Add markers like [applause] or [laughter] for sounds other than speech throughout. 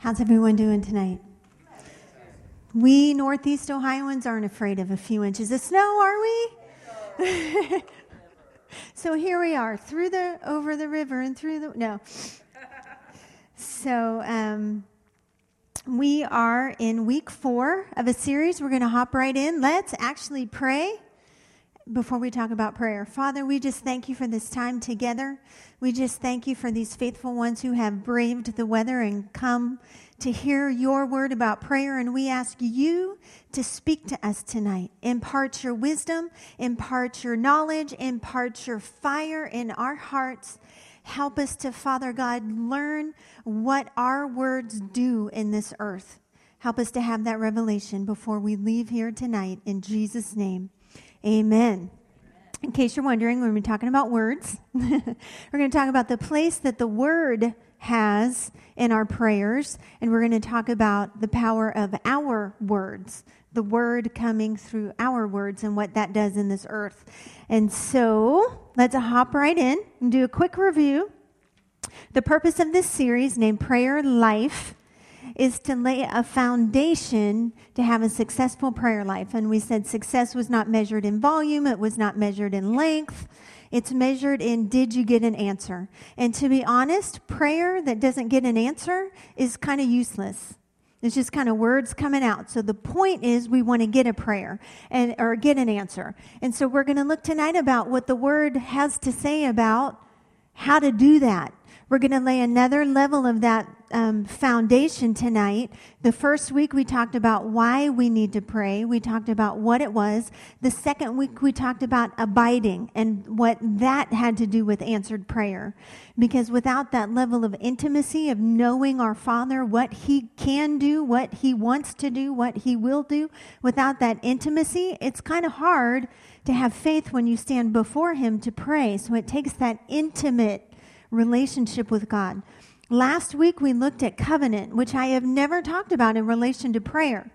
How's everyone doing tonight? We Northeast Ohioans aren't afraid of a few inches of snow, are we? [laughs] so here we are, through the over the river and through the no. So um, we are in week four of a series. We're going to hop right in. Let's actually pray before we talk about prayer. Father, we just thank you for this time together. We just thank you for these faithful ones who have braved the weather and come to hear your word about prayer. And we ask you to speak to us tonight. Impart your wisdom, impart your knowledge, impart your fire in our hearts. Help us to, Father God, learn what our words do in this earth. Help us to have that revelation before we leave here tonight. In Jesus' name. Amen. In case you're wondering, we're talking about words, [laughs] we're going to talk about the place that the word has in our prayers, and we're going to talk about the power of our words, the word coming through our words, and what that does in this earth. And so let's hop right in and do a quick review. The purpose of this series, named Prayer Life, is to lay a foundation to have a successful prayer life. And we said success was not measured in volume, it was not measured in length. It's measured in did you get an answer? And to be honest, prayer that doesn't get an answer is kind of useless. It's just kind of words coming out. So the point is we want to get a prayer and or get an answer. And so we're going to look tonight about what the word has to say about how to do that. We're going to lay another level of that um, foundation tonight. The first week we talked about why we need to pray. We talked about what it was. The second week we talked about abiding and what that had to do with answered prayer. Because without that level of intimacy of knowing our Father, what He can do, what He wants to do, what He will do, without that intimacy, it's kind of hard to have faith when you stand before Him to pray. So it takes that intimate relationship with God. Last week we looked at covenant, which I have never talked about in relation to prayer.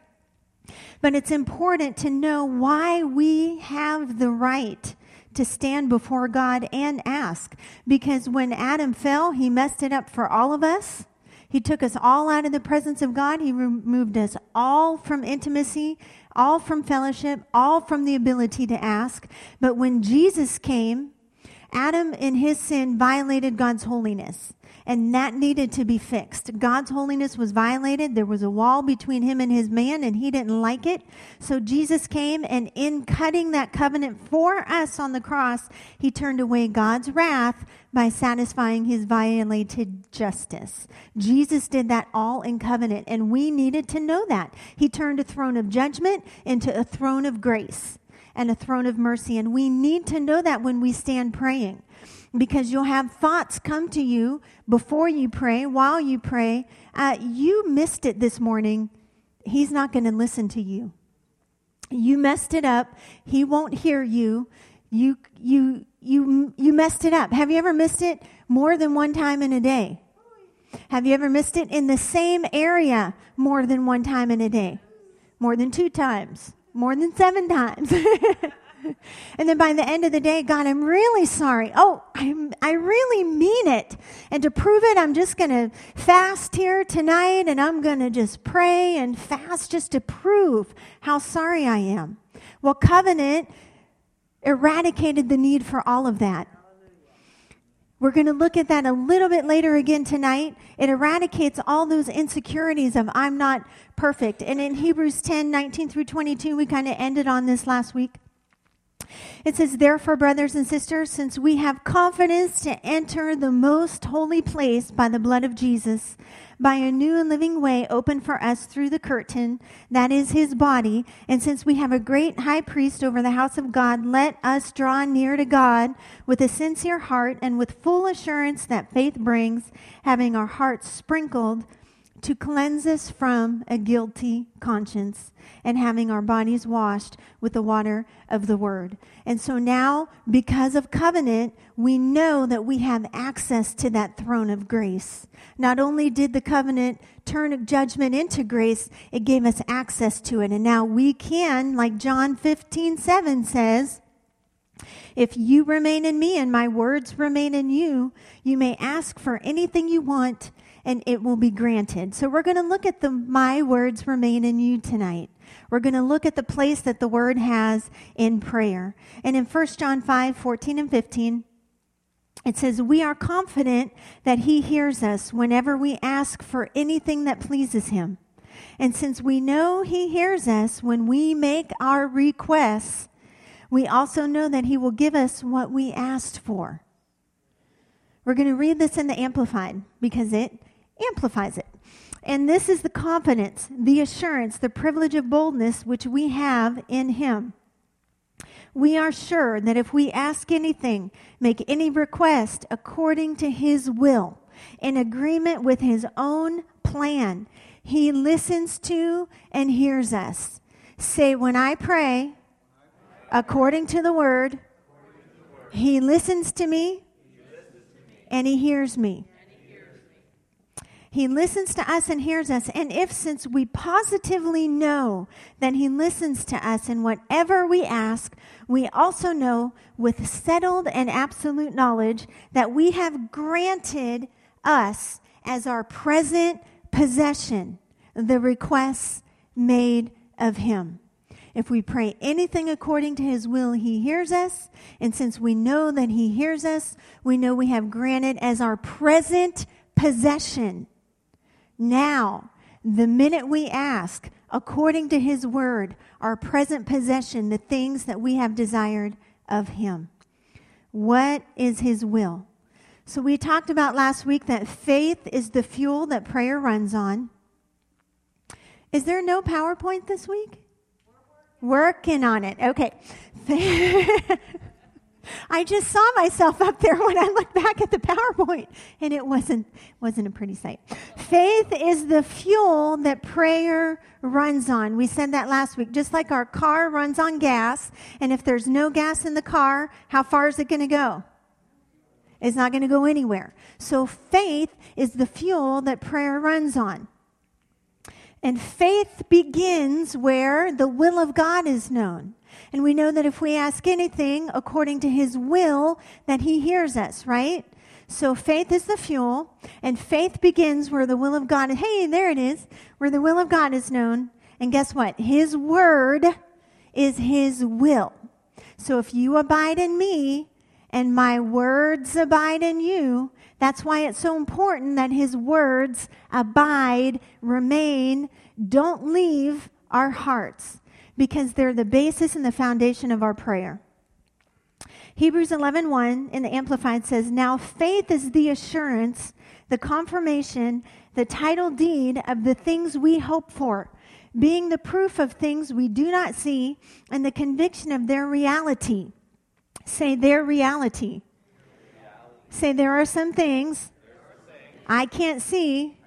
But it's important to know why we have the right to stand before God and ask. Because when Adam fell, he messed it up for all of us. He took us all out of the presence of God. He removed us all from intimacy, all from fellowship, all from the ability to ask. But when Jesus came, Adam, in his sin, violated God's holiness, and that needed to be fixed. God's holiness was violated. There was a wall between him and his man, and he didn't like it. So Jesus came, and in cutting that covenant for us on the cross, he turned away God's wrath by satisfying his violated justice. Jesus did that all in covenant, and we needed to know that. He turned a throne of judgment into a throne of grace and a throne of mercy. And we need to know that when we stand praying because you'll have thoughts come to you before you pray, while you pray. Uh, you missed it this morning. He's not going to listen to you. You messed it up. He won't hear you. You, you, you, you messed it up. Have you ever missed it more than one time in a day? Have you ever missed it in the same area more than one time in a day? More than two times? More than seven times. [laughs] and then by the end of the day, God, I'm really sorry. Oh, I'm, I really mean it. And to prove it, I'm just going to fast here tonight and I'm going to just pray and fast just to prove how sorry I am. Well, covenant eradicated the need for all of that. We're going to look at that a little bit later again tonight. It eradicates all those insecurities of I'm not perfect. And in Hebrews 10 19 through 22, we kind of ended on this last week. It says, Therefore, brothers and sisters, since we have confidence to enter the most holy place by the blood of Jesus, by a new and living way open for us through the curtain, that is his body. And since we have a great high priest over the house of God, let us draw near to God with a sincere heart and with full assurance that faith brings, having our hearts sprinkled to cleanse us from a guilty conscience and having our bodies washed with the water of the word. And so now, because of covenant, we know that we have access to that throne of grace. Not only did the covenant turn judgment into grace, it gave us access to it. And now we can, like John 15, 7 says, if you remain in me and my words remain in you, you may ask for anything you want and it will be granted. So we're going to look at the my words remain in you tonight. We're going to look at the place that the word has in prayer. And in 1 John 5, 14 and 15, it says, We are confident that he hears us whenever we ask for anything that pleases him. And since we know he hears us when we make our requests, we also know that he will give us what we asked for. We're going to read this in the Amplified because it amplifies it. And this is the confidence, the assurance, the privilege of boldness which we have in him. We are sure that if we ask anything, make any request according to his will, in agreement with his own plan, he listens to and hears us. Say, when I pray, according to the word, he listens to me and he hears me. He listens to us and hears us. And if, since we positively know that He listens to us in whatever we ask, we also know with settled and absolute knowledge that we have granted us as our present possession the requests made of Him. If we pray anything according to his will, he hears us. And since we know that he hears us, we know we have granted as our present possession now, the minute we ask, according to his word, our present possession, the things that we have desired of him. What is his will? So, we talked about last week that faith is the fuel that prayer runs on. Is there no PowerPoint this week? Working on it. Okay. [laughs] [laughs] I just saw myself up there when I looked back at the PowerPoint, and it wasn't wasn't a pretty sight. Faith is the fuel that prayer runs on. We said that last week. Just like our car runs on gas, and if there's no gas in the car, how far is it going to go? It's not going to go anywhere. So faith is the fuel that prayer runs on. And faith begins where the will of God is known. And we know that if we ask anything according to his will, that he hears us, right? So faith is the fuel, and faith begins where the will of God, is. hey, there it is, where the will of God is known. And guess what? His word is his will. So if you abide in me and my words abide in you, that's why it's so important that his words abide, remain, don't leave our hearts because they're the basis and the foundation of our prayer. Hebrews 11:1 1 in the amplified says, "Now faith is the assurance, the confirmation, the title deed of the things we hope for, being the proof of things we do not see and the conviction of their reality." Say their reality. Say there are some things, I, can't see,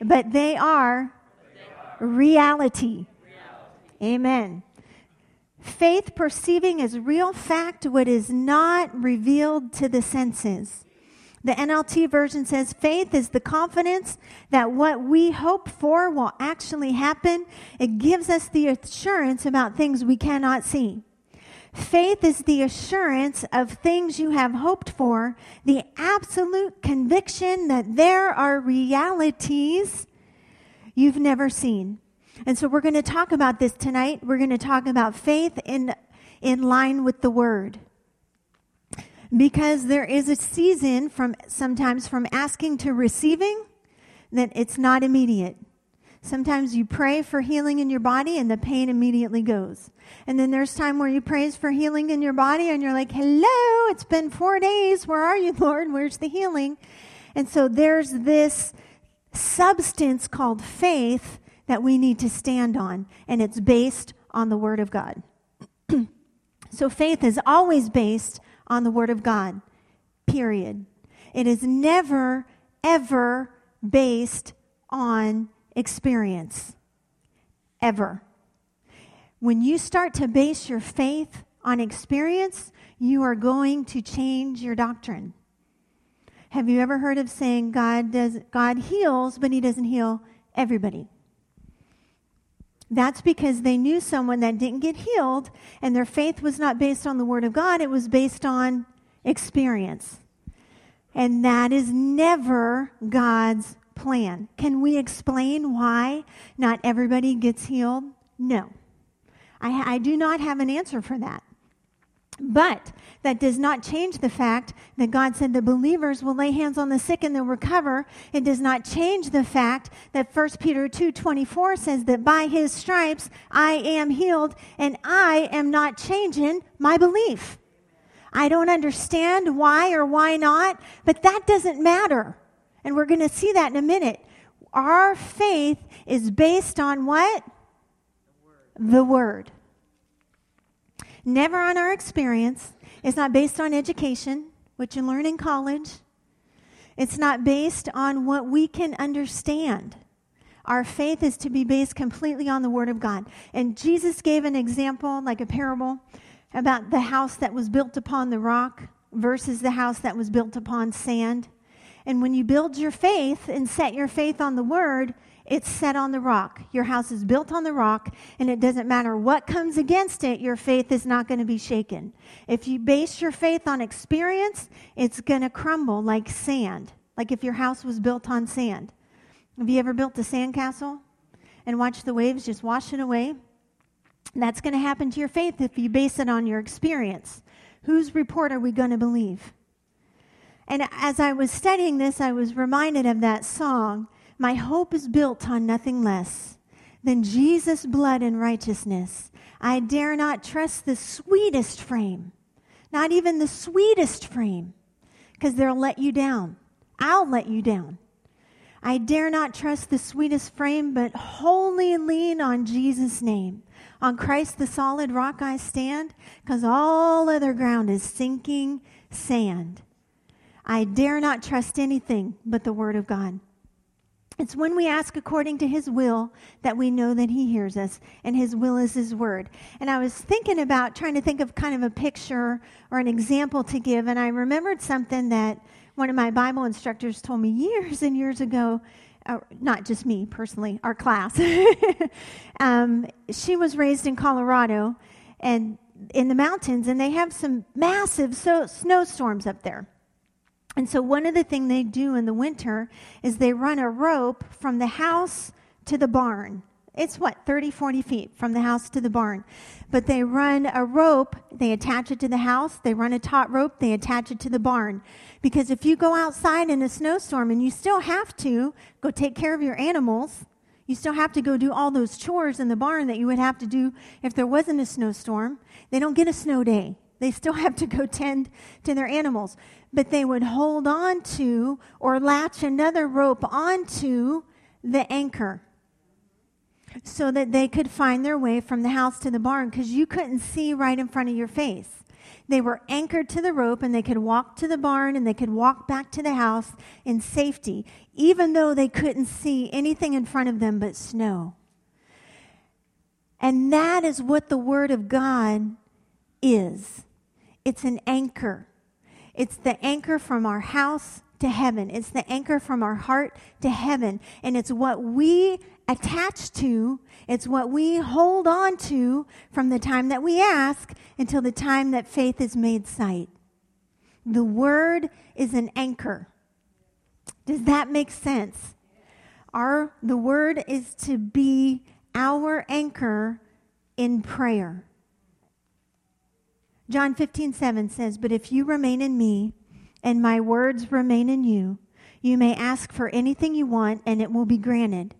but they are, reality. Amen. Faith perceiving as real fact what is not revealed to the senses. The NLT version says faith is the confidence that what we hope for will actually happen. It gives us the assurance about things we cannot see. Faith is the assurance of things you have hoped for, the absolute conviction that there are realities you've never seen. And so we're going to talk about this tonight. We're going to talk about faith in, in line with the word. Because there is a season from sometimes from asking to receiving that it's not immediate. Sometimes you pray for healing in your body and the pain immediately goes. And then there's time where you praise for healing in your body and you're like, hello, it's been four days. Where are you, [laughs] Lord? Where's the healing? And so there's this substance called faith that we need to stand on, and it's based on the Word of God. [clears throat] so faith is always based on the Word of God, period. It is never, ever based on experience. Ever. When you start to base your faith on experience, you are going to change your doctrine. Have you ever heard of saying God does God heals, but he doesn't heal everybody? That's because they knew someone that didn't get healed, and their faith was not based on the Word of God, it was based on experience. And that is never God's plan. Can we explain why not everybody gets healed? No. I, I do not have an answer for that. But that does not change the fact that God said the believers will lay hands on the sick and they'll recover. It does not change the fact that 1 Peter 2:24 says that by his stripes I am healed and I am not changing my belief. I don't understand why or why not, but that doesn't matter. And we're going to see that in a minute. Our faith is based on what? The word. The word never on our experience. It's not based on education, what you learn in college. It's not based on what we can understand. Our faith is to be based completely on the Word of God. And Jesus gave an example, like a parable, about the house that was built upon the rock versus the house that was built upon sand. And when you build your faith and set your faith on the Word, it's set on the rock. Your house is built on the rock, and it doesn't matter what comes against it, your faith is not going to be shaken. If you base your faith on experience, it's going to crumble like sand, like if your house was built on sand. Have you ever built a sandcastle and watched the waves just wash it away? That's going to happen to your faith if you base it on your experience. Whose report are we going to believe? And as I was studying this, I was reminded of that song my hope is built on nothing less than Jesus' blood and righteousness. I dare not trust the sweetest frame, not even the sweetest frame, because they'll let you down. I'll let you down. I dare not trust the sweetest frame, but wholly lean on Jesus' name. On Christ, the solid rock I stand, because all other ground is sinking sand. I dare not trust anything but the Word of God. It's when we ask according to his will that we know that he hears us, and his will is his word. And I was thinking about trying to think of kind of a picture or an example to give, and I remembered something that one of my Bible instructors told me years and years ago. Uh, not just me personally, our class. [laughs] um, she was raised in Colorado and in the mountains, and they have some massive so- snowstorms up there. And so, one of the things they do in the winter is they run a rope from the house to the barn. It's what, 30, 40 feet from the house to the barn. But they run a rope, they attach it to the house, they run a taut rope, they attach it to the barn. Because if you go outside in a snowstorm and you still have to go take care of your animals, you still have to go do all those chores in the barn that you would have to do if there wasn't a snowstorm. They don't get a snow day. They still [laughs] have to go tend to their animals but they would hold on to or latch another rope onto the anchor so that they could find their way from the house to the barn because you couldn't see right in front of your face. They were anchored to the rope and they could walk to the barn and they could walk back to the house in safety, even though they couldn't see anything in front of them but snow. And that is what the Word of God is it's an anchor. It's the anchor from our house to heaven. It's the anchor from our heart to heaven. And it's what we attach to, it's what we hold on to from the time that we ask until the time that faith is made sight. The word is an anchor. Does that make sense? Our the word is to be our anchor in prayer. John 15, 7 says, But if you remain in me and my words remain in you, you may ask for anything you want and it will be granted.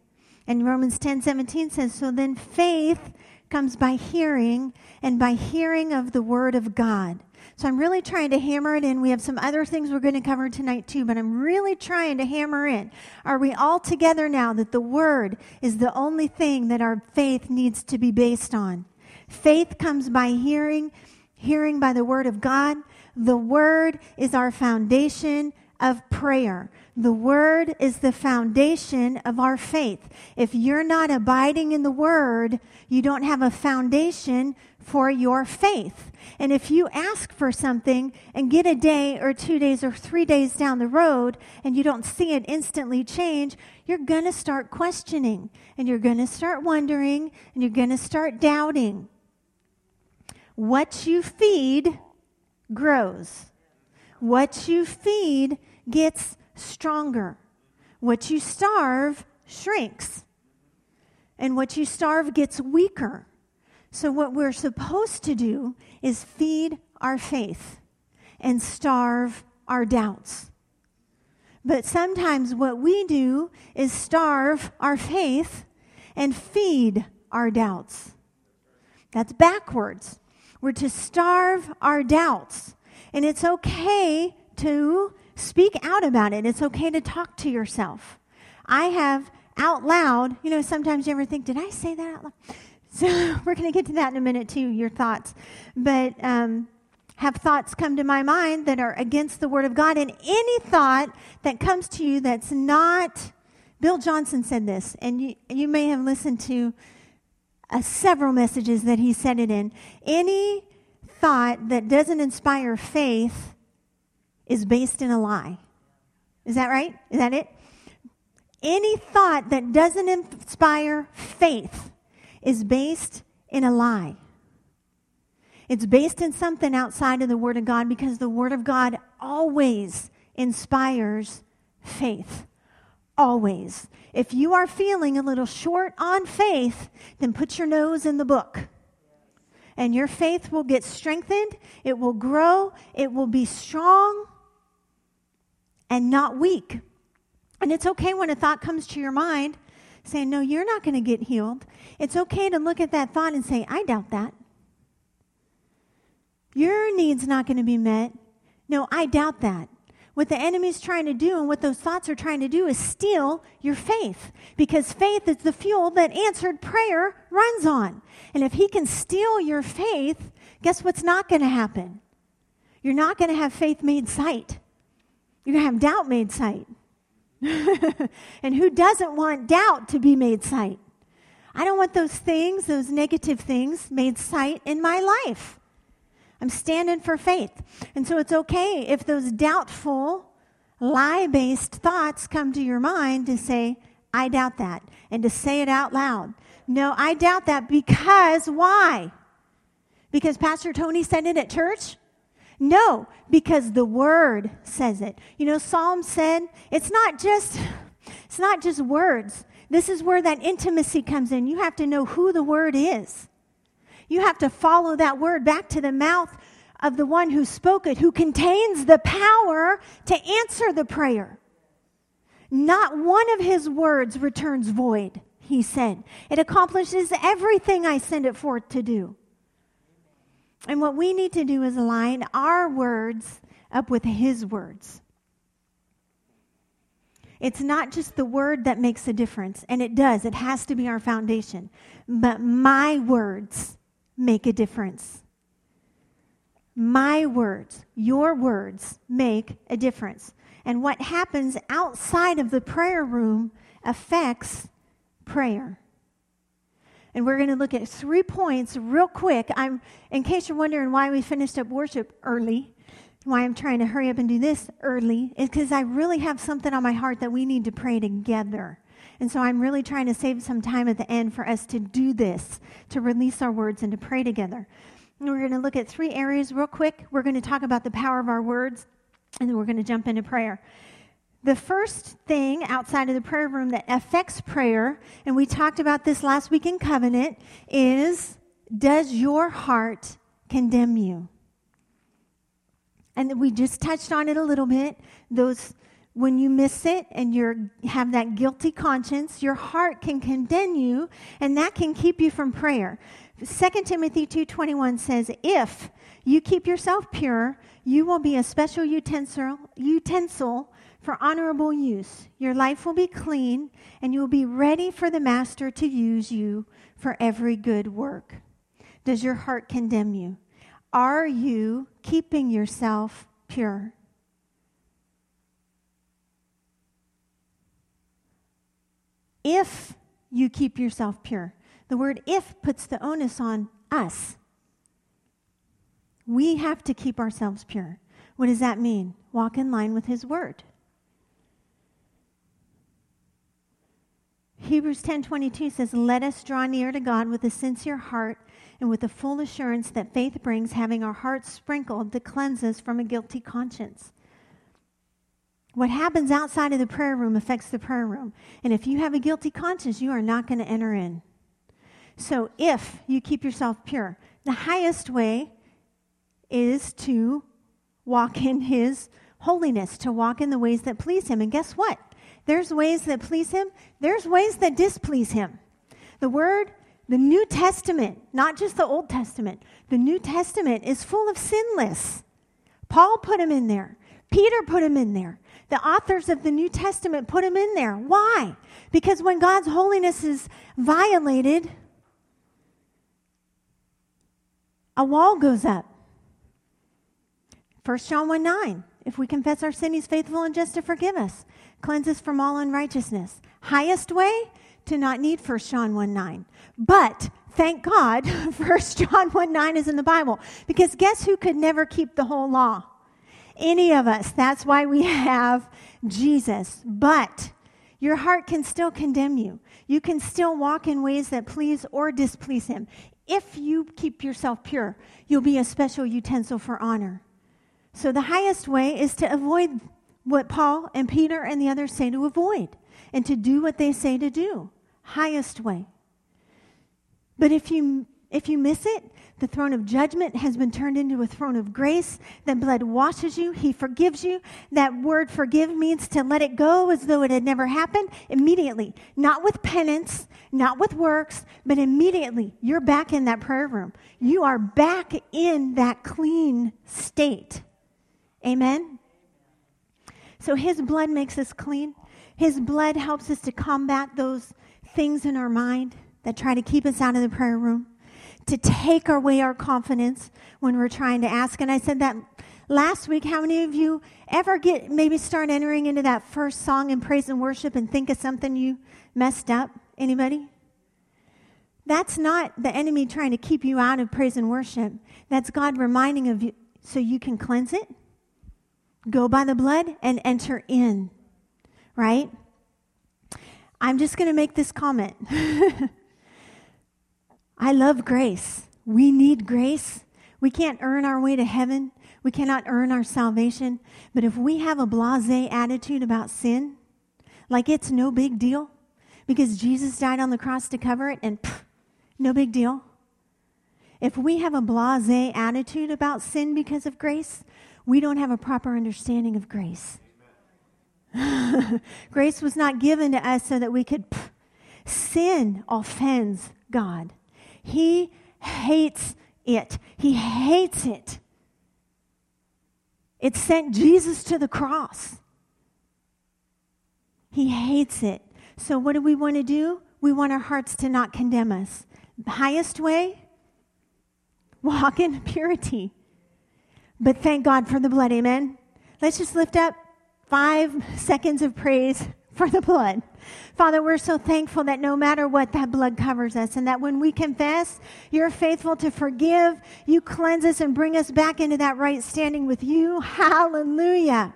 And Romans 10, 17 says, So then faith comes by hearing and by hearing of the word of God. So I'm really trying to hammer it in. We have some other things we're going to cover tonight too, but I'm really trying to hammer in. Are we all together now that the word is the only thing that our faith needs to be based on? Faith comes by hearing hearing by the word of God. The word is our foundation of prayer. The word is the foundation of our faith. If you're not abiding in the word, you don't have a foundation for your faith. And if you ask for something and get a day or two days or three days down the road and you don't see it instantly change, you're going to start questioning and you're going to start wondering and you're going to start doubting. What you feed grows. What you feed gets stronger. What you starve shrinks. And what you starve gets weaker. So, what we're supposed to do is feed our faith and starve our doubts. But sometimes what we do is starve our faith and feed our doubts. That's backwards. We're to starve our doubts. And it's okay to speak out about it. It's okay to talk to yourself. I have out loud, you know, sometimes you ever think, did I say that out [laughs] loud? So [laughs] we're going to get to that in a minute too, your thoughts. But um, have thoughts come to my mind that are against the Word of God. And any thought that comes to you that's not, Bill Johnson said this, and you, you may have listened to uh, several messages that he said it in. Any thought that doesn't inspire faith is based in a lie. Is that right? Is that it? Any thought that doesn't inspire faith is based in a lie. It's based in something outside of the Word of God because the Word of God always inspires faith. Always. If you are feeling a little short on faith, then put your nose in the book. And your faith will get strengthened, it will grow, it will be strong and not weak. And it's okay when a thought comes to your mind saying, No, you're not going to get healed. It's okay to look at that thought and say, I doubt that. Your need's not going to be met. No, I doubt that. What the enemy's trying to do and what those thoughts are trying to do is steal your faith because faith is the fuel that answered prayer runs on. And if he can steal your faith, guess what's not going to happen? You're not going to have faith made sight. You're going to have doubt made sight. [laughs] and who doesn't want doubt to be made sight? I don't want those things, those negative things, made sight in my life. I'm standing for faith. And so it's okay if those doubtful, lie based thoughts come to your mind to say, I doubt that, and to say it out loud. No, I doubt that because why? Because Pastor Tony said it at church? No, because the word says it. You know, Psalm said it's not just it's not just words. This is where that intimacy comes in. You have to know who the word is. You have to follow that word back to the mouth of the one who spoke it, who contains the power to answer the prayer. Not one of his words returns void, he said. It accomplishes everything I send it forth to do. And what we need to do is align our words up with his words. It's not just the word that makes a difference, and it does. It has to be our foundation. But my words make a difference. My words, your words make a difference. And what happens outside of the prayer room affects prayer. And we're going to look at three points real quick. I'm, in case you're wondering why we finished up worship early, why I'm trying to hurry up and do this early, is because I really have something on my heart that we need to pray together. And so I'm really trying to save some time at the end for us to do this, to release our words and to pray together. And we're going to look at three areas real quick. We're going to talk about the power of our words, and then we're going to jump into prayer. The first thing outside of the prayer room that affects prayer, and we talked about this last week in covenant, is does your heart condemn you? And we just touched on it a little bit. Those when you miss it and you have that guilty conscience, your heart can condemn you, and that can keep you from prayer. 2 Timothy 2:21 says, "If you keep yourself pure, you will be a special utensil, utensil for honorable use. Your life will be clean, and you will be ready for the master to use you for every good work." Does your heart condemn you? Are you keeping yourself pure? If you keep yourself pure. The word if puts the onus on us. We have to keep ourselves pure. What does that mean? Walk in line with His Word. Hebrews 10:22 says, "Let us draw near to God with a sincere heart and with the full assurance that faith brings, having our hearts sprinkled to cleanse us from a guilty conscience." What happens outside of the prayer room affects the prayer room. And if you have a guilty conscience, you are not going to enter in. So if you keep yourself pure, the highest way is to walk in His holiness, to walk in the ways that please Him. And guess what? There's ways that please Him, there's ways that displease Him. The Word, the New Testament, not just the Old Testament, the New Testament is full of sinless. Paul put him in there. Peter put him in there. The authors of the New Testament put him in there. Why? Because when God's holiness is violated, a wall goes up. 1 John 1 9. If we confess our sin, he's faithful and just to forgive us, cleanse us from all unrighteousness. Highest way to not need 1 John 1 9. But thank God, [laughs] 1 John 1 9 is in the Bible. Because guess who could never keep the whole law? Any of us. That's why we have Jesus. But your heart can still condemn you. You can still walk in ways that please or displease Him. If you keep yourself pure, you'll be a special utensil for honor. So the highest way is to avoid what Paul and Peter and the others say to avoid and to do what they say to do. Highest way. But if you if you miss it, the throne of judgment has been turned into a throne of grace. That blood washes you. He forgives you. That word forgive means to let it go as though it had never happened immediately. Not with penance, not with works, but immediately. You're back in that prayer room. You are back in that clean state. Amen? So his blood makes us clean. His blood helps us to combat those things in our mind that try to keep us out of the prayer room, to take away our confidence when we're trying to ask. And I said that last week. How many of you ever get maybe start entering into that first song in praise and worship and think of something you messed up? Anybody? That's not the enemy trying to keep you out of praise and worship. That's God reminding of you so you can cleanse it go by the blood and enter in, right? I'm just going to make this comment. [laughs] I love grace. We need grace. We can't earn our way to heaven. We cannot earn our salvation. But if we have a blase attitude about sin, like it's no big deal, because Jesus died on the cross to cover it, and pff, no big deal. If we have a blase attitude about sin because of grace, we don't have a proper understanding of grace. [laughs] grace was not given to us so that we could. Pff, sin offends God. He hates it. He hates it. It sent Jesus to the cross. He hates it. So, what do we want to do? We want our hearts to not condemn us. The highest way? Walk in purity. But thank God for the blood, amen? Let's just lift up five seconds of praise for the blood. Father, we're so thankful that no matter what, that blood covers us, and that when we confess, you're faithful to forgive, you cleanse us and bring us back into that right standing with you. Hallelujah.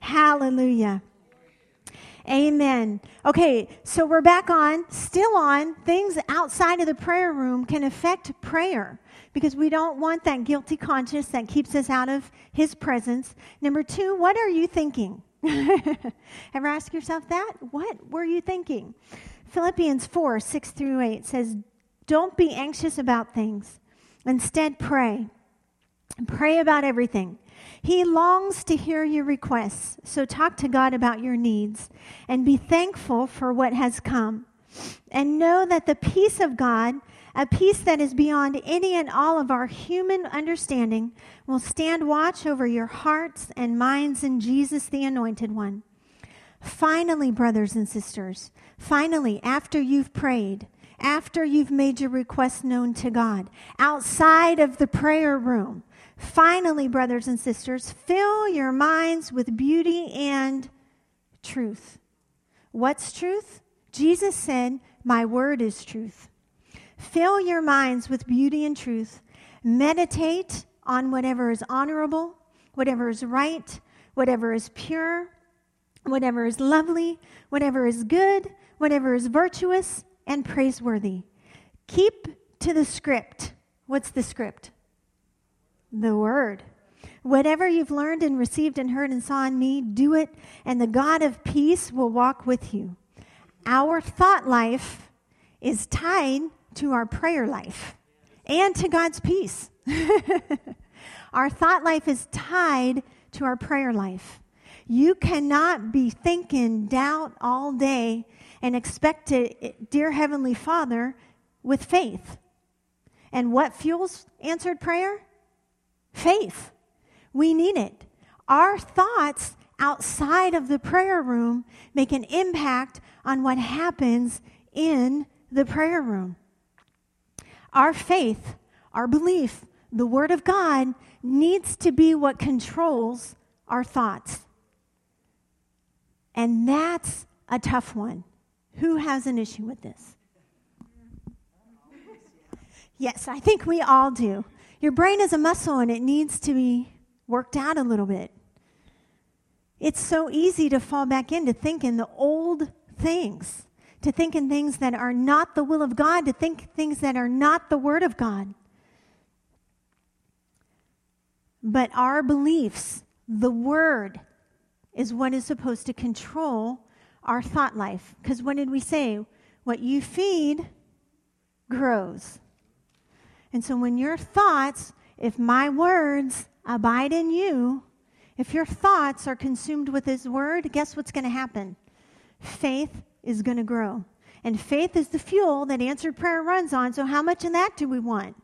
Hallelujah. Amen. Okay, so we're back on, still on. Things outside of the prayer room can affect prayer because we don't want that guilty conscience that keeps us out of His presence. Number two, what are you thinking? [laughs] Ever ask yourself that? What were you thinking? Philippians 4 6 through 8 says, Don't be anxious about things. Instead, pray. Pray about everything. He longs to hear your requests, so talk to God about your needs and be thankful for what has come. And know that the peace of God a peace that is beyond any and all of our human understanding will stand watch over your hearts and minds in Jesus, the Anointed One. Finally, brothers and sisters, finally, after you've prayed, after you've made your request known to God, outside of the prayer room, finally, brothers and sisters, fill your minds with beauty and truth. What's truth? Jesus said, My word is truth. Fill your minds with beauty and truth. Meditate on whatever is honorable, whatever is right, whatever is pure, whatever is lovely, whatever is good, whatever is virtuous and praiseworthy. Keep to the script. What's the script? The Word. Whatever you've learned and received and heard and saw in me, do it, and the God of peace will walk with you. Our thought life is tied to our prayer life and to God's peace. [laughs] our thought life is tied to our prayer life. You cannot be thinking doubt all day and expect to, dear Heavenly Father, with faith. And what fuels answered prayer? Faith. We need it. Our thoughts outside of the prayer room make an impact on what happens in the prayer room. Our faith, our belief, the Word of God needs to be what controls our thoughts. And that's a tough one. Who has an issue with this? Yes, I think we all do. Your brain is a muscle and it needs to be worked out a little bit. It's so easy to fall back into thinking the old things, to think in things that are not the will of God, to think things that are not the Word of God. But our beliefs, the Word, is what is supposed to control our thought life. Because what did we say? What you feed grows. And so when your thoughts, if my words abide in you, if your thoughts are consumed with His Word, guess what's going to happen? Faith is going to grow. And faith is the fuel that answered prayer runs on. So, how much of that do we want?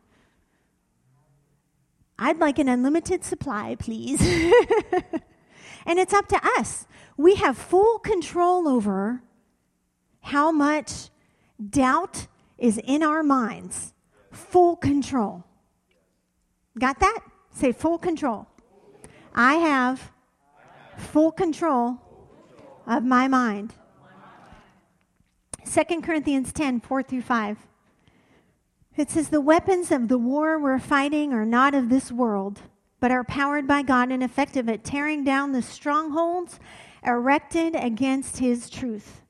I'd like an unlimited supply, please. [laughs] and it's up to us. We have full control over how much doubt is in our minds. Full control. Got that? Say full control. I have full control of my mind. 2 Corinthians 10 4 through 5. It says, The weapons of the war we're fighting are not of this world, but are powered by God and effective at tearing down the strongholds erected against His truth.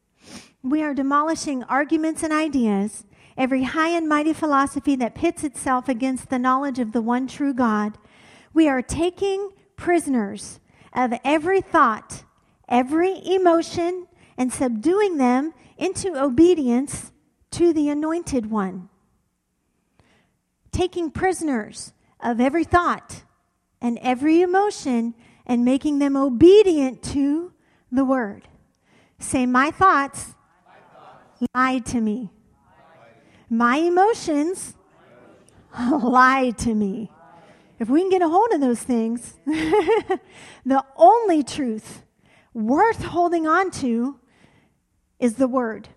We are demolishing arguments and ideas, every high and mighty philosophy that pits itself against the knowledge of the one true God we are taking prisoners of every thought, every emotion, and subduing them into obedience to the anointed one. Taking prisoners of every thought and every emotion and making them obedient to the word. Say, My thoughts, lied to me. My emotions lie to me. If we can get a hold of those things, [laughs] the only truth worth holding on to is the word.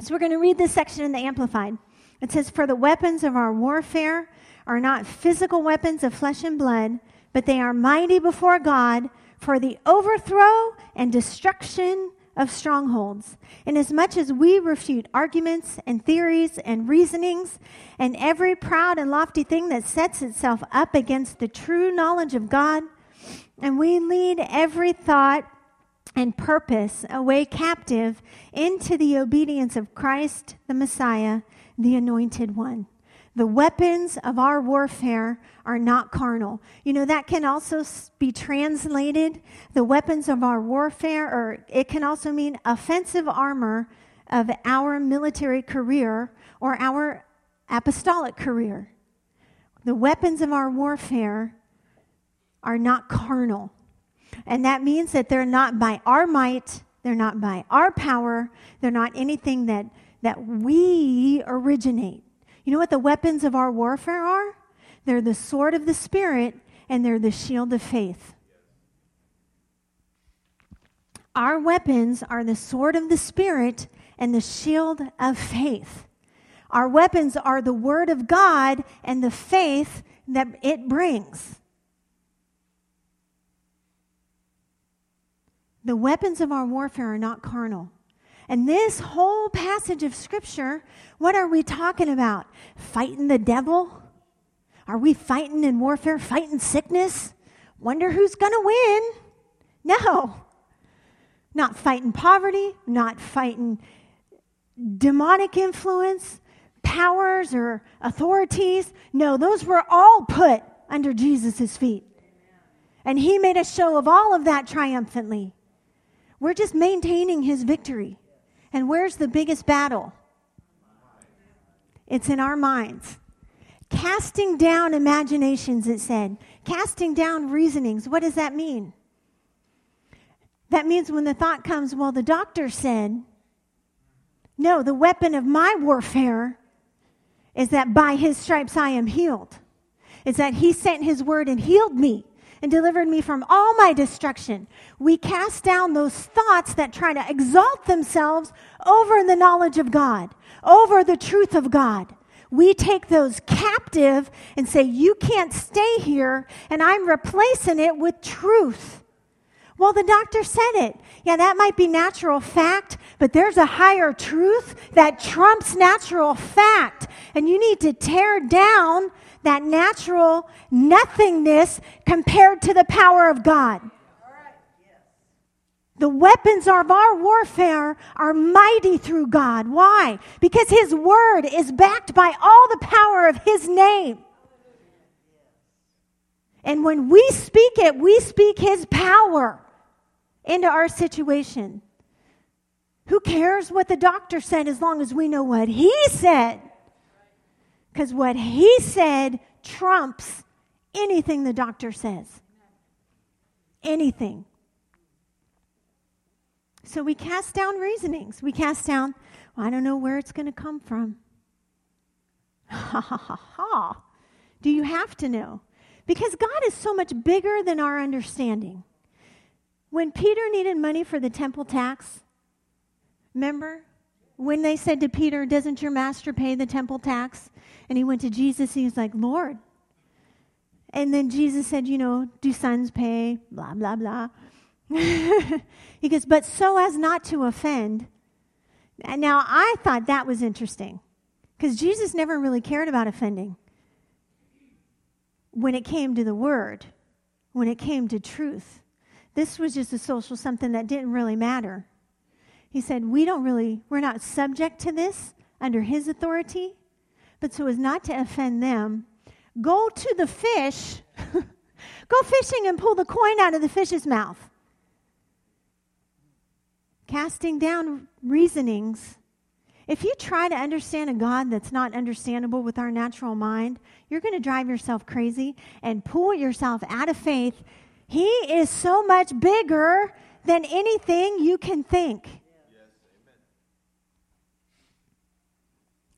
So we're going to read this section in the Amplified. It says, For the weapons of our warfare are not physical weapons of flesh and blood, but they are mighty before God for the overthrow and destruction of strongholds, inasmuch as we refute arguments and theories and reasonings and every proud and lofty thing that sets itself up against the true knowledge of God, and we lead every thought and purpose away captive into the obedience of Christ the Messiah, the Anointed One. The weapons of our warfare are not carnal. You know, that can also be translated, the weapons of our warfare, or it can also mean offensive armor of our military career or our apostolic career. The weapons of our warfare are not carnal. And that means that they're not by our might, they're not by our power, they're not anything that, that we originate. You know what the weapons of our warfare are? They're the sword of the Spirit and they're the shield of faith. Our weapons are the sword of the Spirit and the shield of faith. Our weapons are the Word of God and the faith that it brings. The weapons of our warfare are not carnal. And this whole passage of Scripture, what are we talking about? Fighting the devil? Are we fighting in warfare, fighting sickness? Wonder who's going to win? No. Not fighting poverty, not fighting demonic influence, powers, or authorities. No, those were all put under Jesus' feet. And he made a show of all of that triumphantly. We're just maintaining his victory. And where's the biggest battle? It's in our minds. Casting down imaginations, it said. Casting down reasonings. What does that mean? That means when the thought comes, well, the doctor said, no, the weapon of my warfare is that by his stripes I am healed. Is that he sent his word and healed me and delivered me from all my destruction. We cast down those thoughts that try to exalt themselves over the knowledge of God, over the truth of God. We take those captive and say, You can't stay here, and I'm replacing it with truth. Well, the doctor said it. Yeah, that might be natural fact, but there's a higher truth that trumps natural fact. And you need to tear down that natural nothingness compared to the power of God. The weapons of our warfare are mighty through God. Why? Because His word is backed by all the power of His name. And when we speak it, we speak His power into our situation. Who cares what the doctor said as long as we know what He said? Because what he said trumps anything the doctor says. Anything. So we cast down reasonings. We cast down, well, I don't know where it's going to come from. Ha ha ha ha. Do you have to know? Because God is so much bigger than our understanding. When Peter needed money for the temple tax, remember? When they said to Peter, Doesn't your master pay the temple tax? And he went to Jesus, he was like, Lord. And then Jesus said, You know, do sons pay? Blah, blah, blah. [laughs] he goes, But so as not to offend. And now I thought that was interesting because Jesus never really cared about offending when it came to the word, when it came to truth. This was just a social something that didn't really matter. He said, We don't really, we're not subject to this under his authority but so as not to offend them, go to the fish, [laughs] go fishing and pull the coin out of the fish's mouth. Casting down reasonings. If you try to understand a God that's not understandable with our natural mind, you're going to drive yourself crazy and pull yourself out of faith. He is so much bigger than anything you can think.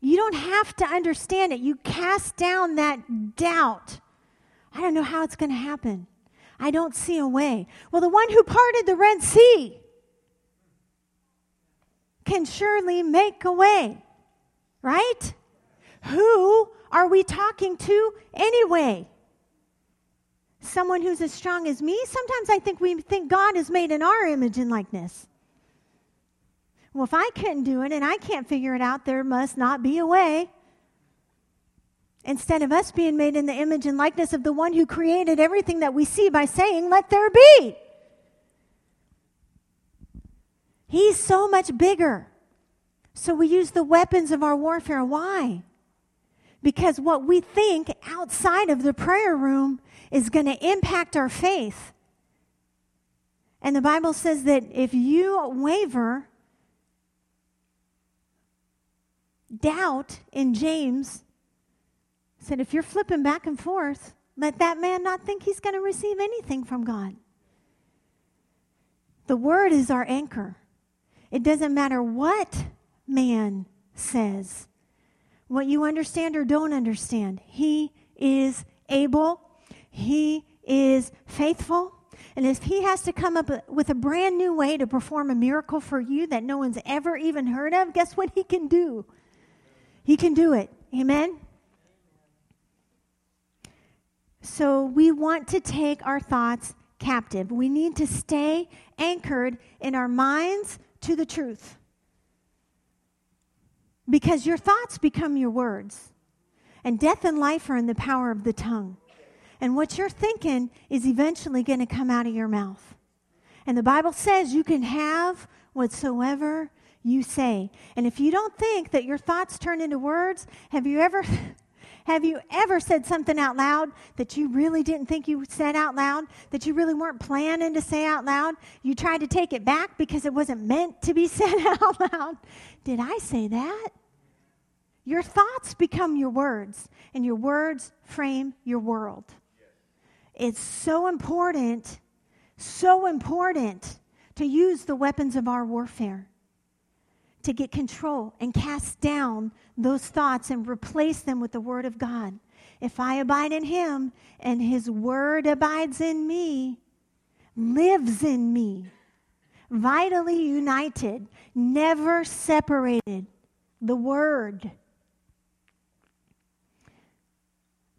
You don't have to understand it. You cast down that doubt. I don't know how it's going to happen. I don't see a way. Well, the one who parted the Red Sea can surely make a way, right? Who are we talking to anyway? Someone who's as strong as me? Sometimes I think we think God is made in our image and likeness. Well, if I couldn't do it and I can't figure it out, there must not be a way. Instead of us being made in the image and likeness of the one who created everything that we see by saying, Let there be. He's so much bigger. So we use the weapons of our warfare. Why? Because what we think outside of the prayer room is going to impact our faith. And the Bible says that if you waver, doubt in James said, if you're flipping back and forth, let that man not think he's going to receive anything from God. The word is our anchor. It doesn't matter what man says, what you understand or don't understand. He is able, he is faithful. And if he has to come up with a brand new way to perform a miracle for you that no one's ever even heard of, guess what he can do? He can do it. Amen? So we want to take our thoughts captive. We need to stay anchored in our minds to the truth. Because your thoughts become your words. And death and life are in the power of the tongue. And what you're thinking is eventually going to come out of your mouth. And the Bible says you can have whatsoever you say. And if you don't think that your thoughts turn into words, have you ever [laughs] Have you ever said something out loud that you really didn't think you said out loud, that you really weren't planning to say out loud? You tried to take it back because it wasn't meant to be [laughs] said out loud. Did I say that? Your thoughts become your words, and your words frame your world. It's so important, so important to use the weapons of our warfare to get control and cast down those thoughts and replace them with the Word of God. If I abide in Him and His Word abides in me, lives in me, vitally united, never separated, the Word.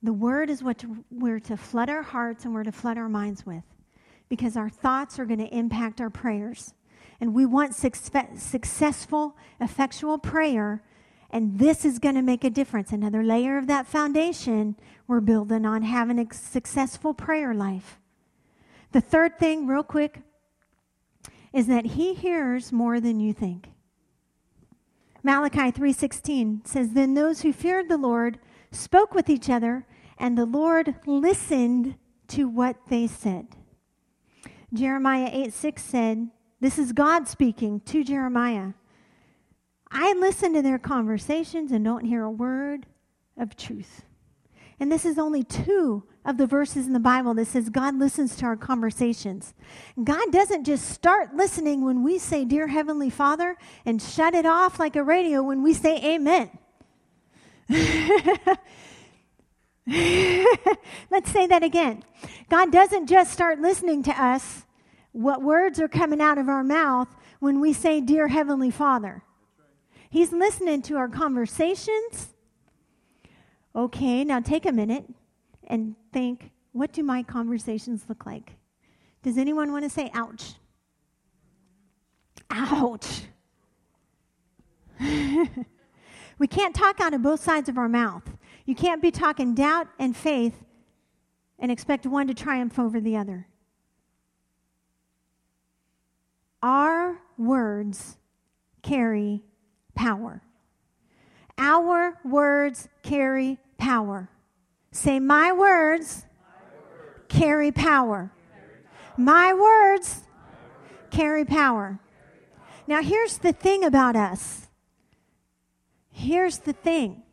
The Word is what to, we're to flood our hearts and we're to flood our minds with because our thoughts are going to impact our prayers. And we want successful, effectual prayer. And this is going to make a difference. Another layer of that foundation we're building on having a successful prayer life. The third thing, real quick, is that he hears more than you think. Malachi 3:16 says then those who feared the Lord spoke with each other and the Lord listened to what they said. Jeremiah 8 6 said, this is God speaking to Jeremiah. I listen to their conversations and don't hear a word of truth. And this is only two of the verses in the Bible that says God listens to our conversations. God doesn't just start listening when we say, Dear Heavenly Father, and shut it off like a radio when we say Amen. [laughs] Let's say that again. God doesn't just start listening to us what words are coming out of our mouth when we say, Dear Heavenly Father. He's listening to our conversations. Okay, now take a minute and think what do my conversations look like? Does anyone want to say, ouch? Ouch. [laughs] we can't talk out of both sides of our mouth. You can't be talking doubt and faith and expect one to triumph over the other. Our words carry power. Our words carry power. Say, My words, carry power. My words carry power. Now, here's the thing about us. Here's the thing.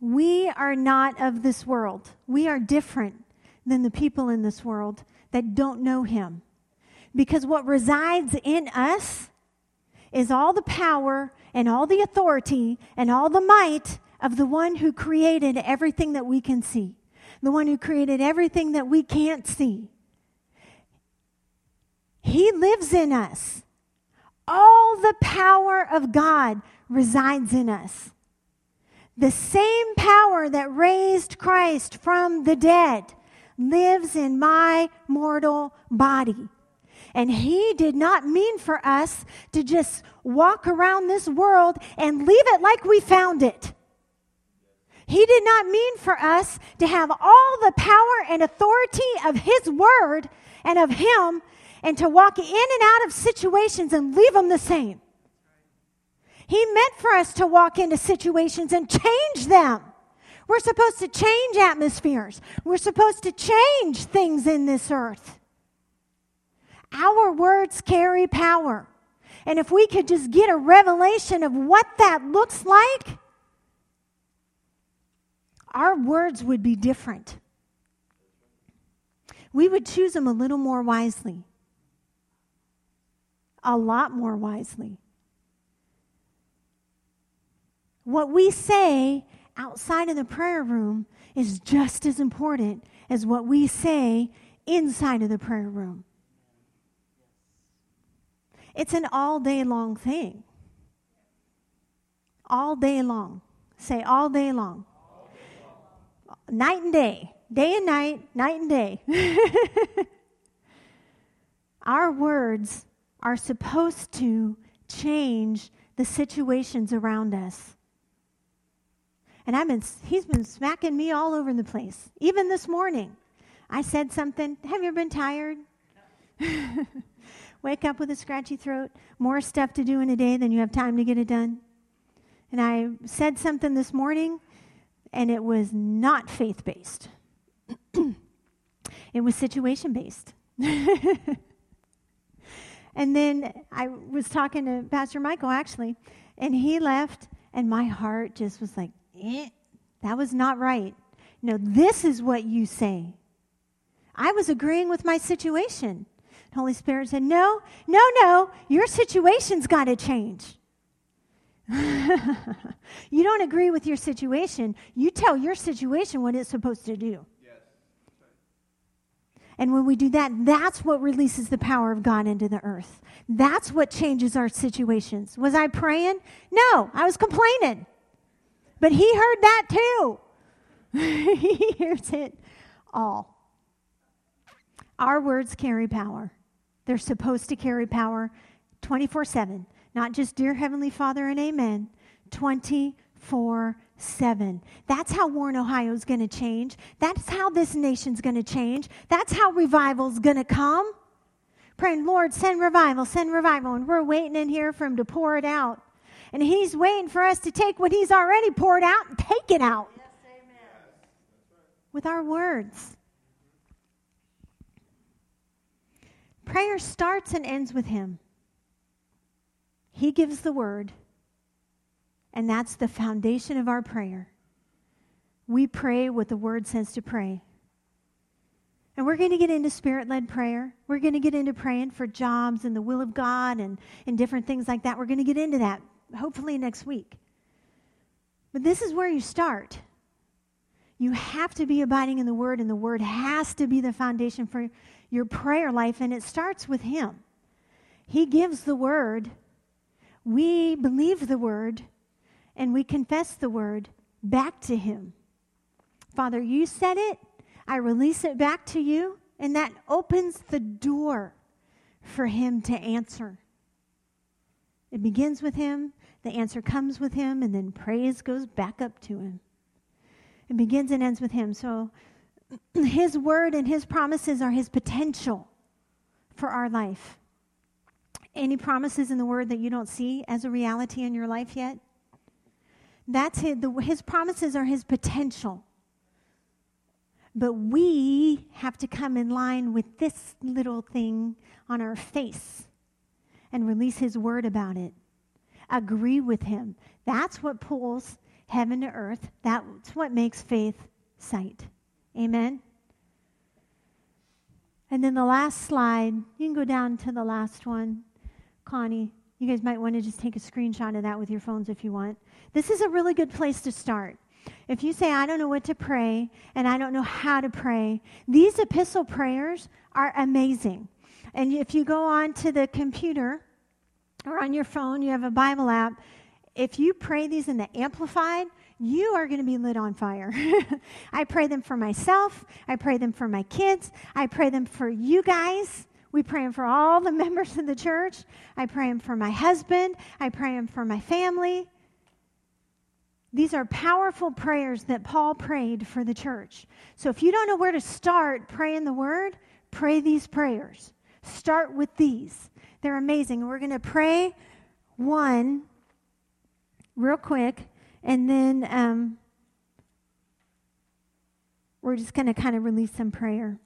We are not of this world. We are different than the people in this world that don't know Him. Because what resides in us is all the power and all the authority and all the might of the one who created everything that we can see, the one who created everything that we can't see. He lives in us. All the power of God resides in us. The same power that raised Christ from the dead lives in my mortal body. And He did not mean for us to just walk around this world and leave it like we found it. He did not mean for us to have all the power and authority of His Word and of Him and to walk in and out of situations and leave them the same. He meant for us to walk into situations and change them. We're supposed to change atmospheres. We're supposed to change things in this earth. Words carry power. And if we could just get a revelation of what that looks like, our words would be different. We would choose them a little more wisely, a lot more wisely. What we say outside of the prayer room is just as important as what we say inside of the prayer room. It's an all day long thing. All day long. Say all day long. All day long. Night and day. Day and night, night and day. [laughs] Our words are supposed to change the situations around us. And I've been, he's been smacking me all over the place. Even this morning, I said something. Have you ever been tired? [laughs] wake up with a scratchy throat, more stuff to do in a day than you have time to get it done. And I said something this morning, and it was not faith based, [clears throat] it was situation based. [laughs] and then I was talking to Pastor Michael actually, and he left, and my heart just was like, eh, that was not right. No, this is what you say. I was agreeing with my situation. Holy Spirit said, No, no, no, your situation's got to change. [laughs] you don't agree with your situation. You tell your situation what it's supposed to do. And when we do that, that's what releases the power of God into the earth. That's what changes our situations. Was I praying? No, I was complaining. But he heard that too. [laughs] he hears it all. Our words carry power. They're supposed to carry power 24 7. Not just dear Heavenly Father and amen, 24 7. That's how Warren, Ohio is going to change. That's how this nation's going to change. That's how revival's going to come. Praying, Lord, send revival, send revival. And we're waiting in here for Him to pour it out. And He's waiting for us to take what He's already poured out and take it out yes, with our words. Prayer starts and ends with Him. He gives the word, and that's the foundation of our prayer. We pray what the word says to pray. And we're going to get into spirit led prayer. We're going to get into praying for jobs and the will of God and, and different things like that. We're going to get into that hopefully next week. But this is where you start. You have to be abiding in the Word, and the Word has to be the foundation for your prayer life, and it starts with Him. He gives the Word, we believe the word and we confess the word back to him. Father, you said it, I release it back to you, and that opens the door for him to answer. It begins with him, the answer comes with him, and then praise goes back up to him. It begins and ends with him. So his word and his promises are his potential for our life. Any promises in the Word that you don't see as a reality in your life yet? That's his, the, his promises are his potential. But we have to come in line with this little thing on our face and release his word about it. Agree with him. That's what pulls heaven to earth. That's what makes faith sight. Amen. And then the last slide, you can go down to the last one. Connie, you guys might want to just take a screenshot of that with your phones if you want. This is a really good place to start. If you say, I don't know what to pray and I don't know how to pray, these epistle prayers are amazing. And if you go on to the computer or on your phone, you have a Bible app. If you pray these in the Amplified, you are going to be lit on fire. [laughs] I pray them for myself. I pray them for my kids. I pray them for you guys. We pray them for all the [laughs] members of the church. I pray them for my husband. I pray them for my family. These are powerful prayers that Paul prayed for the church. So if you don't know where to start praying the word, pray these prayers. Start with these. They're amazing. We're going to pray one real quick, and then um, we're just going to kind of release some prayer.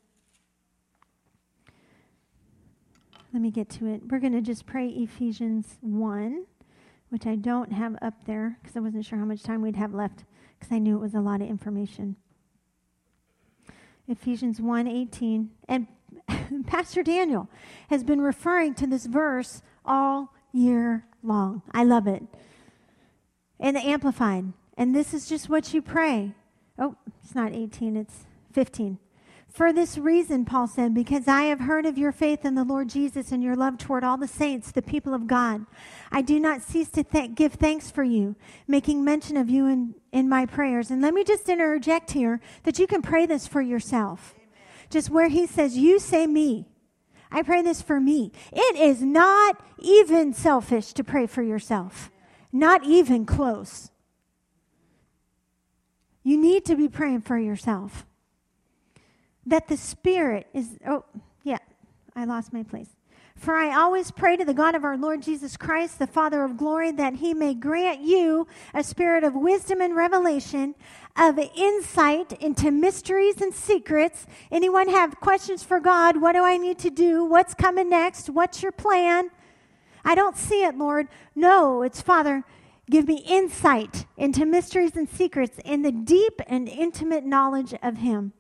Let me get to it. We're going to just pray Ephesians 1, which I don't have up there because I wasn't sure how much time we'd have left because I knew it was a lot of information. Ephesians 1:18 and [laughs] Pastor Daniel has been referring to this verse all year long. I love it. In the amplified. And this is just what you pray. Oh, it's not 18, it's 15. For this reason, Paul said, because I have heard of your faith in the Lord Jesus and your love toward all the saints, the people of God. I do not cease to th- give thanks for you, making mention of you in, in my prayers. And let me just interject here that you can pray this for yourself. Amen. Just where he says, You say me. I pray this for me. It is not even selfish to pray for yourself, not even close. You need to be praying for yourself that the Spirit is, oh, yeah, I lost my place. For I always pray to the God of our Lord Jesus Christ, the Father of glory, that he may grant you a spirit of wisdom and revelation, of insight into mysteries and secrets. Anyone have questions for God? What do I need to do? What's coming next? What's your plan? I don't see it, Lord. No, it's Father. Give me insight into mysteries and secrets in the deep and intimate knowledge of Him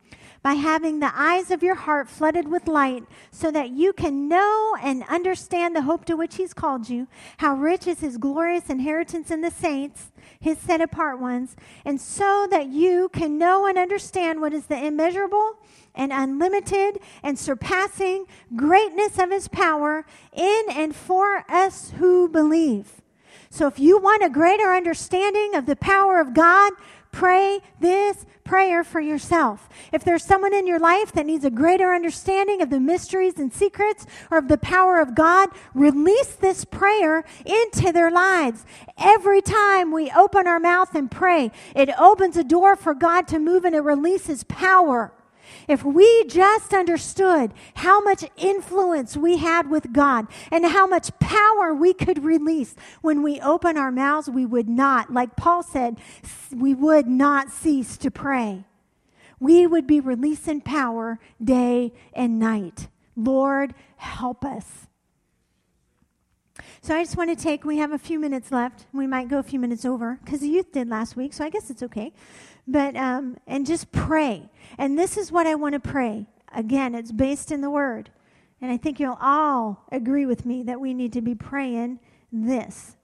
by having the eyes of your heart flooded with light so that you can know and understand the hope to which He's called you, how rich is His glorious inheritance in the saints, His set apart ones, and so that you can know and understand what is the immeasurable and unlimited and surpassing greatness of His power in and for us who believe. So if you want a greater understanding of the power of God, pray this prayer for yourself. If there's someone in your life that needs a greater understanding of the mysteries and secrets or of the power of God, release this prayer into their lives. Every time we open our mouth and pray, it opens a door for God to move and it releases power. If we just understood how much influence we had with God and how much power we could release when we open our mouths, we would not, like Paul said, we would not cease to pray. We would be releasing power day and night. Lord, help us. So I just want to take, we have a few minutes left. We might go a few minutes over because the youth did last week, so I guess it's okay. But, um, and just pray. And this is what I want to pray. Again, it's based in the Word. And I think you'll all agree with me that we need to be praying this.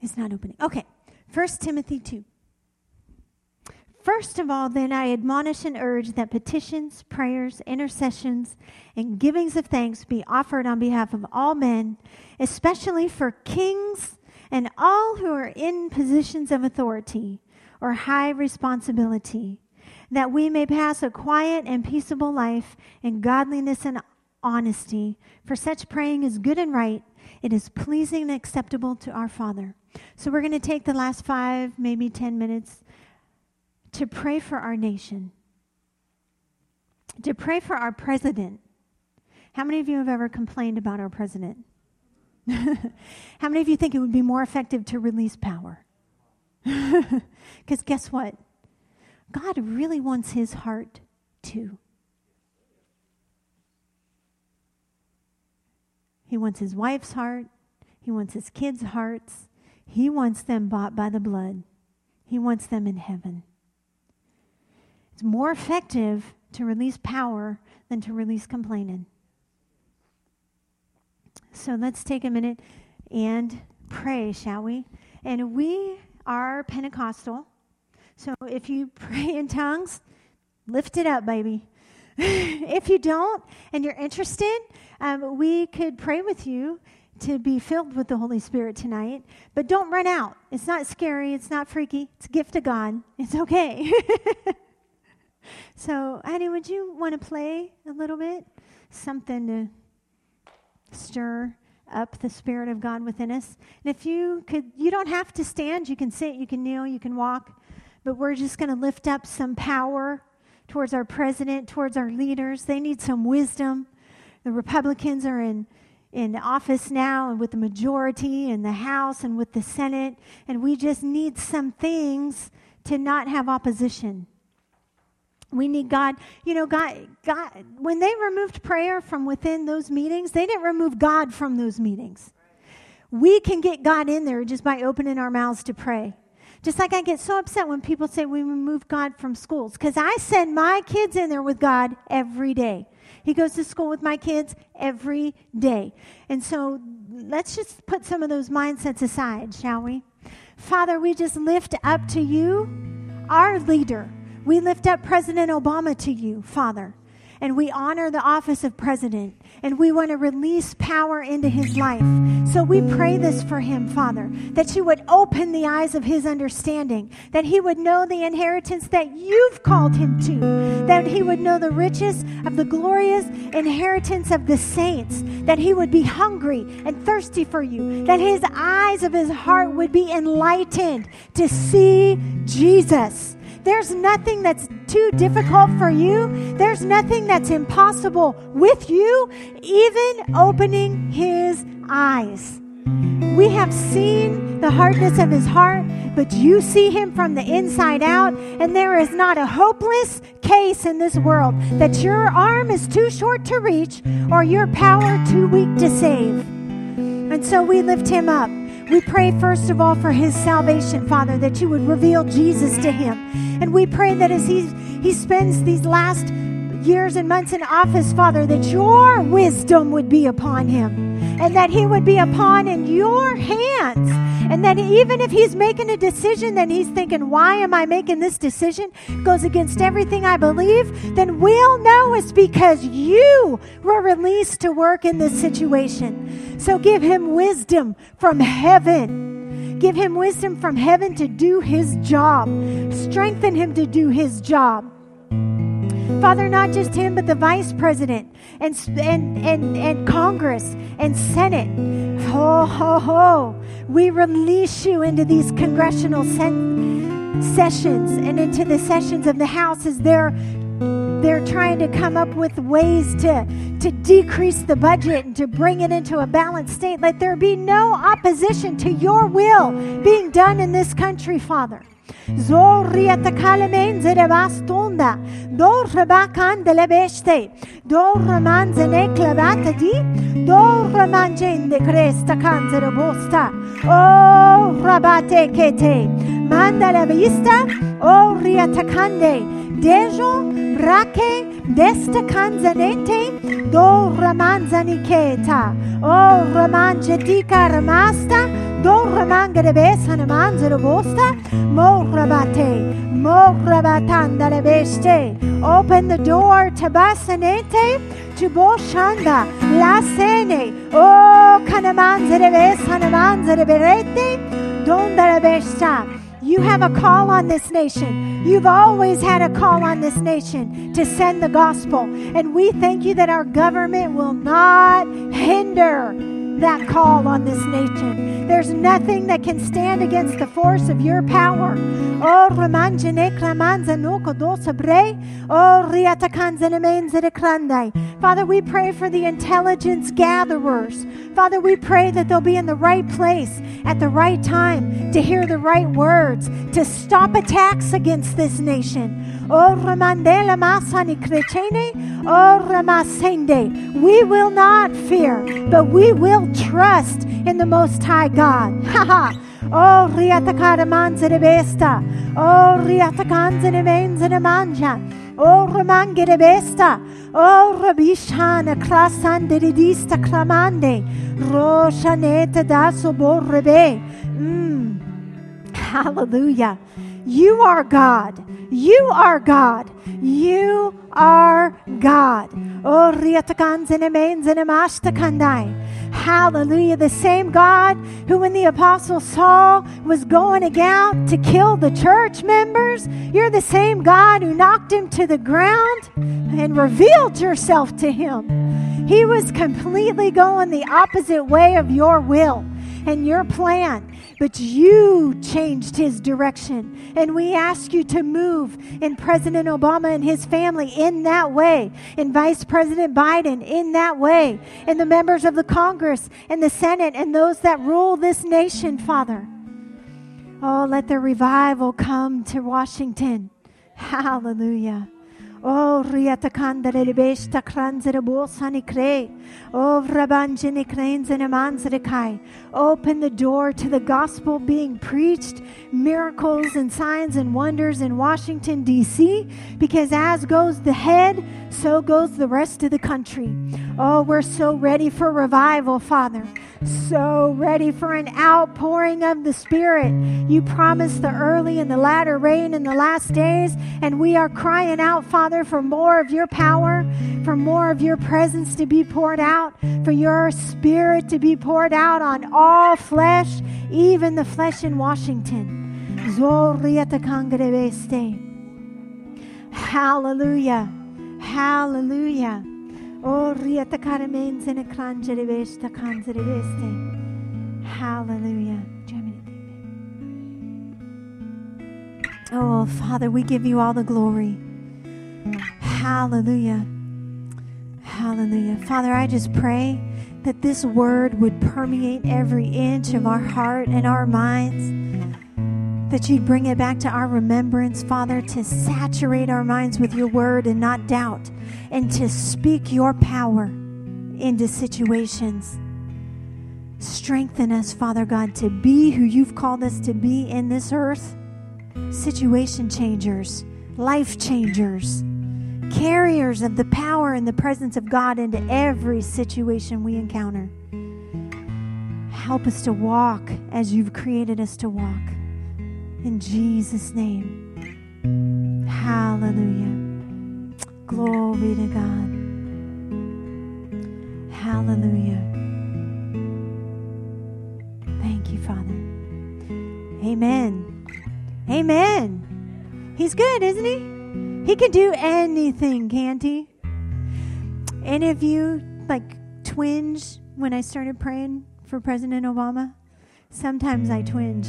It's not opening. Okay. 1 Timothy 2. First of all, then, I admonish and urge that petitions, prayers, intercessions, and givings of thanks be offered on behalf of all men, especially for kings and all who are in positions of authority or high responsibility, that we may pass a quiet and peaceable life in godliness and honesty. For such praying is good and right. It is pleasing and acceptable to our Father. So we're going to take the last five, maybe 10 minutes to pray for our nation, to pray for our president. How many of you have ever complained about our president? [laughs] How many of you think it would be more effective to release power? [laughs] Because guess what? God really wants his heart too. He wants his wife's heart. He wants his kids' hearts. He wants them bought by the blood. He wants them in heaven. It's more effective to release power than to release complaining. So let's take a minute and pray, shall we? And we are Pentecostal. So if you [laughs] pray in tongues, lift it up, baby. [laughs] if you don't and you're interested, um, we could pray with you to be filled with the Holy Spirit tonight. But don't run out. It's not scary. It's not freaky. It's a gift of God. It's okay. [laughs] so, honey, would you want to play a little bit? Something to stir up the Spirit of God within us. And if you could, you don't have to stand. You can sit, you can kneel, you can walk. But we're just going to lift up some power towards our president, towards our leaders. They need some wisdom. The Republicans are in, in office now and with the majority in the House and with the Senate. And we just need some things to not have opposition. We need God. You know, God, God, when they removed prayer from within those meetings, they didn't remove God from those meetings. We can get God in there just by opening our mouths to pray. Just like I get so upset when people say we remove God from schools, because I send my kids in there with God every day. He goes to school with my kids every day. And so let's just put some of those mindsets aside, shall we? Father, we just lift up to you our leader we lift up President Obama to you, Father, and we honor the office of president, and we want to release power into his life. So we pray this for him, Father, that you would open the eyes of his understanding, that he would know the inheritance that you've called him to, that he would know the riches of the glorious inheritance of the saints, that he would be hungry and thirsty for you, that his eyes of his heart would be enlightened to see Jesus There's nothing that's too difficult for you. There's nothing that's impossible with you, even opening his eyes. We have seen the hardness of his heart, but you see him from the inside out, and there is not a hopeless case in this world that your arm is too short to reach or your power too weak to save. And so we lift him up. We pray, first of all, for his salvation, Father, that you would reveal Jesus to him. And we pray that as he, he spends these last years and months in office, Father, that your wisdom would be upon him and that he would be upon in your hands. And that even if he's making a decision, then he's thinking, why am I making this decision? Goes against everything I believe, then we'll know it's because you were released to work in this situation. So give him wisdom from heaven. Give him wisdom from heaven to do his job. Strengthen him to do his job. Father, not just him, but the vice president and, and, and, and Congress and Senate. Ho, ho, ho. We release you into these congressional sen- sessions and into the sessions of the House as they're they're trying to come up with ways to, to decrease the budget and to bring it into a balanced state. Let there be no opposition to your will being done in this country, Father. Zorria takale menze de bastonda. Dor bakan de lebeste. Dor manze ne clavata di. Oh rabate kete. Riatakande. Dejo brake desta canzanete. Dor manzani keta. Oh ramange tika ramasta. Dorramangere besane manzere bosta. Morabate. Morabatanda le beste. Open the door to basanete. To boshanda. La sene. Oh kanamanzere besane manzere berete. Donda la besta. You have a call on this nation. You've always had a call on this nation to send the gospel. And we thank you that our government will not hinder that call on this nation. There's nothing that can stand against the force of your power. Oh, oh Father, we pray for the intelligence gatherers. Father, we pray that they'll be in the right place at the right time to hear the right words, to stop attacks against this nation. Oh, oh. We will not fear, but we will trust in the Most High God. [laughs] Ha ha. Oh, riatakara manzere besta. Oh, riatakanzere menzere manja. Oh, ramangere besta. Oh, rabishana krasande dista clamande. Roshanete da soborrebe. Mm. Hallelujah. You are God. You are God. You are God. Oh, Hallelujah. The same God who, when the apostle Saul was going out to kill the church members, you're the same God who knocked him to the ground and revealed yourself to him. He was completely going the opposite way of your will and your plan but you changed his direction. And we ask you to move in President Obama and his family in that way, in Vice President Biden in that way, in the members of the Congress and the Senate and those that rule this nation, Father. Oh, let the revival come to Washington. [laughs] Hallelujah. Oh, riatakandere besta kranzere bolsani kre. Oh, rabanjene krenzene manzere kai. Open the door to the gospel being preached, miracles and signs and wonders in Washington, D.C., because as goes the head, so goes the rest of the country. Oh, we're so ready for revival, Father so ready for an outpouring of the Spirit. You promised the early and the latter rain in the last days, and we are crying out, Father, for more of your power, for more of your presence to be poured out, for your Spirit to be poured out on all flesh, even the flesh in Washington. Hallelujah. Hallelujah. Oh, riata caramenze ne veste. Hallelujah. Oh, Father, we give you all the glory. Hallelujah. Hallelujah. Father, I just pray that this word would permeate every inch of our heart and our minds. That you'd bring it back to our remembrance, Father, to saturate our minds with your word and not doubt, and to speak your power into situations. Strengthen us, Father God, to be who you've called us to be in this earth situation changers, life changers, carriers of the power and the presence of God into every situation we encounter. Help us to walk as you've created us to walk. In Jesus' name. Hallelujah. Glory to God. Hallelujah. Thank you, Father. Amen. Amen. He's good, isn't he? He can do anything, can't he? Any of you like twinge when I started praying for President Obama? Sometimes I twinge.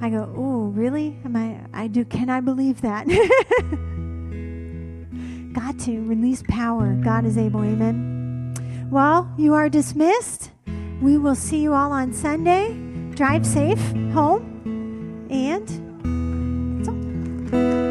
I go, "Oh, really? Am I I do can I believe that?" [laughs] got to release power. God is able. Amen. Well, you are dismissed. We will see you all on Sunday. Drive safe home, and that's all.